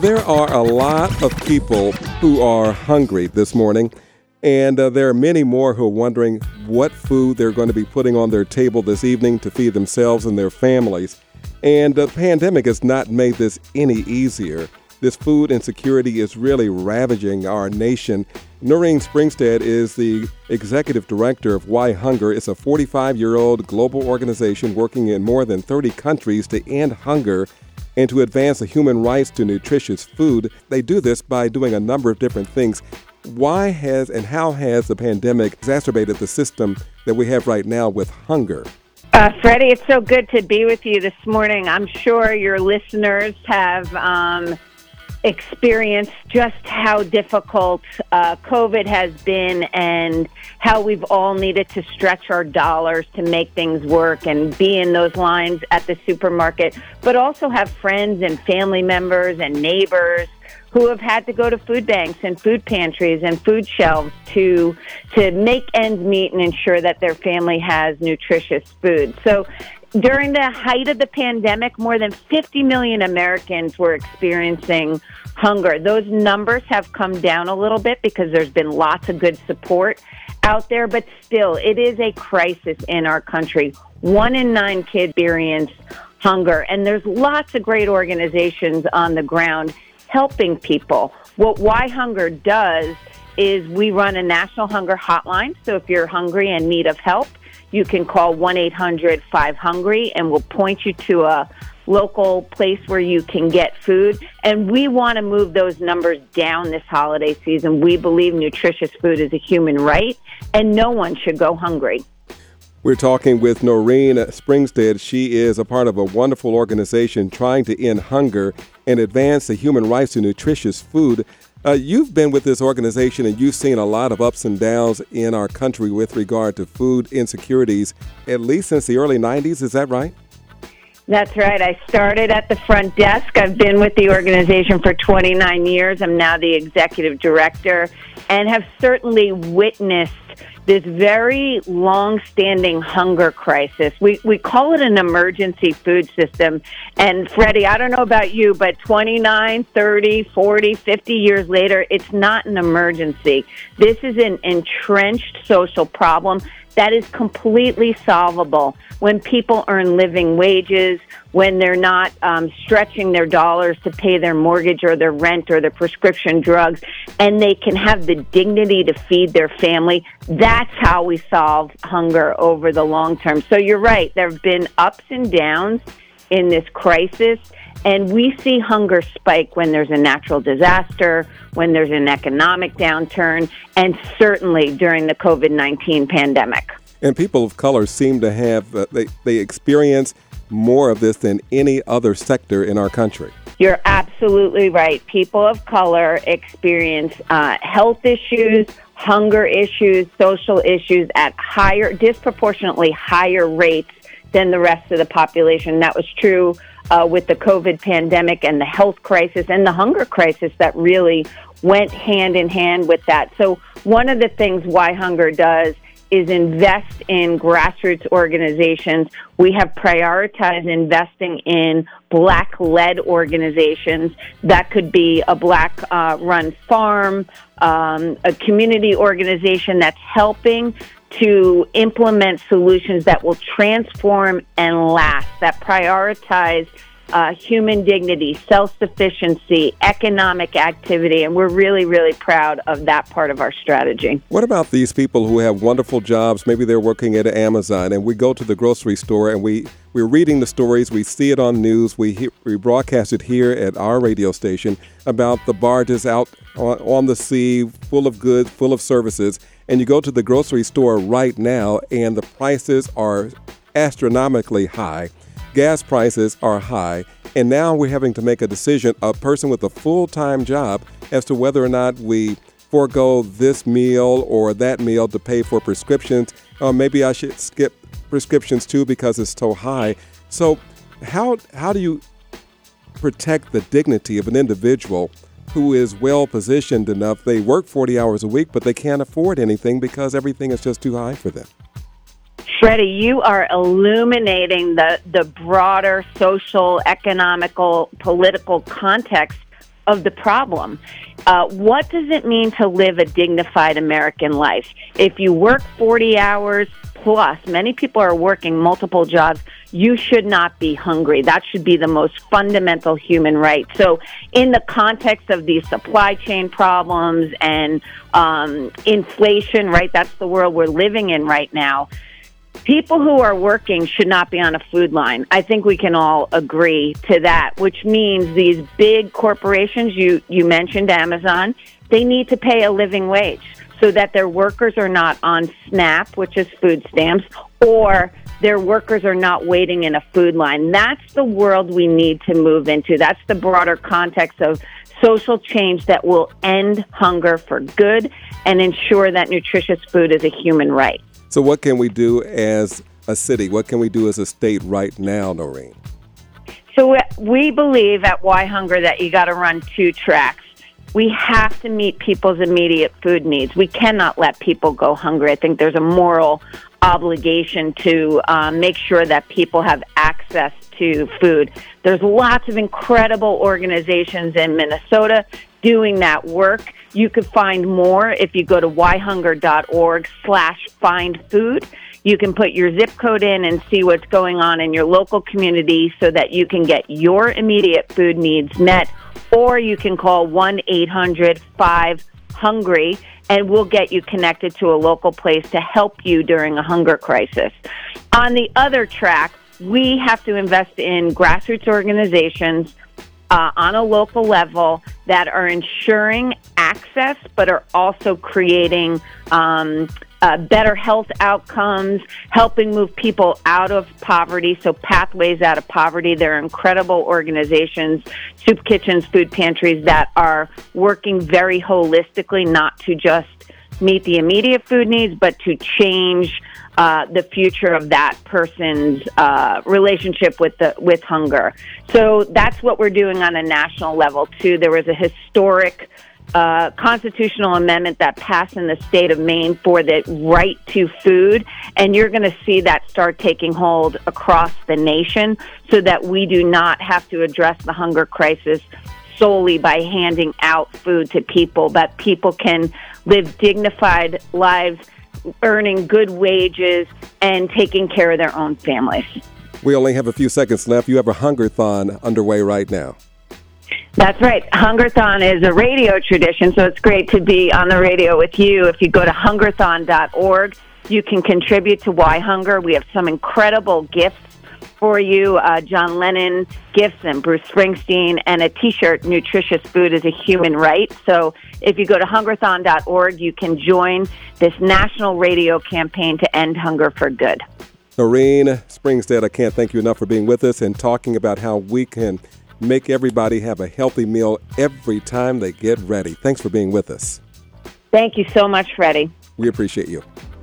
There are a lot of people who are hungry this morning, and uh, there are many more who are wondering what food they're going to be putting on their table this evening to feed themselves and their families. And the pandemic has not made this any easier. This food insecurity is really ravaging our nation. Noreen Springstead is the executive director of Why Hunger. It's a 45 year old global organization working in more than 30 countries to end hunger and to advance the human rights to nutritious food. They do this by doing a number of different things. Why has and how has the pandemic exacerbated the system that we have right now with hunger? Uh, Freddie, it's so good to be with you this morning. I'm sure your listeners have um, experienced just how difficult uh, COVID has been and how we've all needed to stretch our dollars to make things work and be in those lines at the supermarket, but also have friends and family members and neighbors who have had to go to food banks and food pantries and food shelves to to make ends meet and ensure that their family has nutritious food. So during the height of the pandemic, more than 50 million Americans were experiencing hunger. Those numbers have come down a little bit because there's been lots of good support out there, but still, it is a crisis in our country. One in nine kids experience hunger, and there's lots of great organizations on the ground helping people. What Why Hunger does is we run a national hunger hotline. So if you're hungry and need of help, you can call 1 800 5 Hungry and we'll point you to a local place where you can get food. And we want to move those numbers down this holiday season. We believe nutritious food is a human right and no one should go hungry. We're talking with Noreen Springstead. She is a part of a wonderful organization trying to end hunger and advance the human rights to nutritious food. Uh, you've been with this organization and you've seen a lot of ups and downs in our country with regard to food insecurities, at least since the early 90s. Is that right? That's right. I started at the front desk. I've been with the organization for 29 years. I'm now the executive director and have certainly witnessed this very long-standing hunger crisis. We we call it an emergency food system. And Freddie, I don't know about you, but 29, 30, 40, 50 years later, it's not an emergency. This is an entrenched social problem that is completely solvable when people earn living wages, when they're not um, stretching their dollars to pay their mortgage or their rent or their prescription drugs, and they can have the dignity to feed their family. That's how we solve hunger over the long term. So you're right, there have been ups and downs in this crisis. And we see hunger spike when there's a natural disaster, when there's an economic downturn, and certainly during the COVID 19 pandemic. And people of color seem to have, uh, they, they experience more of this than any other sector in our country. You're absolutely right. People of color experience uh, health issues, hunger issues, social issues at higher, disproportionately higher rates than the rest of the population. That was true uh, with the COVID pandemic and the health crisis and the hunger crisis that really went hand in hand with that. So, one of the things Why Hunger does is invest in grassroots organizations. We have prioritized investing in black led organizations. That could be a black uh, run farm, um, a community organization that's helping to implement solutions that will transform and last, that prioritize uh, human dignity, self sufficiency, economic activity, and we're really, really proud of that part of our strategy. What about these people who have wonderful jobs? Maybe they're working at Amazon, and we go to the grocery store and we we're reading the stories, we see it on news, we we broadcast it here at our radio station about the barges out on, on the sea, full of goods, full of services, and you go to the grocery store right now, and the prices are astronomically high gas prices are high, and now we're having to make a decision, a person with a full time job, as to whether or not we forego this meal or that meal to pay for prescriptions. Or maybe I should skip prescriptions too because it's so high. So, how, how do you protect the dignity of an individual who is well positioned enough? They work 40 hours a week, but they can't afford anything because everything is just too high for them. Freddie, you are illuminating the, the broader social, economical, political context of the problem. Uh, what does it mean to live a dignified American life? If you work 40 hours plus, many people are working multiple jobs, you should not be hungry. That should be the most fundamental human right. So, in the context of these supply chain problems and um, inflation, right, that's the world we're living in right now people who are working should not be on a food line. I think we can all agree to that, which means these big corporations, you, you mentioned Amazon, they need to pay a living wage so that their workers are not on SNAP, which is food stamps, or their workers are not waiting in a food line. That's the world we need to move into. That's the broader context of social change that will end hunger for good and ensure that nutritious food is a human right. So, what can we do as a city? What can we do as a state right now, Noreen? So, we believe at Why Hunger that you got to run two tracks. We have to meet people's immediate food needs. We cannot let people go hungry. I think there's a moral obligation to um, make sure that people have access to food. There's lots of incredible organizations in Minnesota doing that work. You could find more if you go to whyhunger.org slash find food. You can put your zip code in and see what's going on in your local community so that you can get your immediate food needs met. Or you can call 1 800 5 Hungry and we'll get you connected to a local place to help you during a hunger crisis. On the other track, we have to invest in grassroots organizations uh, on a local level that are ensuring access, but are also creating um, uh, better health outcomes, helping move people out of poverty. So, pathways out of poverty. There are incredible organizations, soup kitchens, food pantries that are working very holistically, not to just meet the immediate food needs, but to change uh, the future of that person's uh, relationship with the with hunger. So that's what we're doing on a national level too. There was a historic uh, constitutional amendment that passed in the state of Maine for the right to food, and you're going to see that start taking hold across the nation, so that we do not have to address the hunger crisis solely by handing out food to people, but people can live dignified lives earning good wages and taking care of their own families. We only have a few seconds left. You have a Hungerthon underway right now. That's right. Hungerthon is a radio tradition, so it's great to be on the radio with you. If you go to hungerthon.org, you can contribute to Why Hunger. We have some incredible gifts for you uh, John Lennon gifts and Bruce Springsteen and a t shirt, Nutritious Food is a Human Right. So if you go to hungerthon.org, you can join this national radio campaign to end hunger for good. Noreen Springstead, I can't thank you enough for being with us and talking about how we can make everybody have a healthy meal every time they get ready. Thanks for being with us. Thank you so much, Freddie. We appreciate you.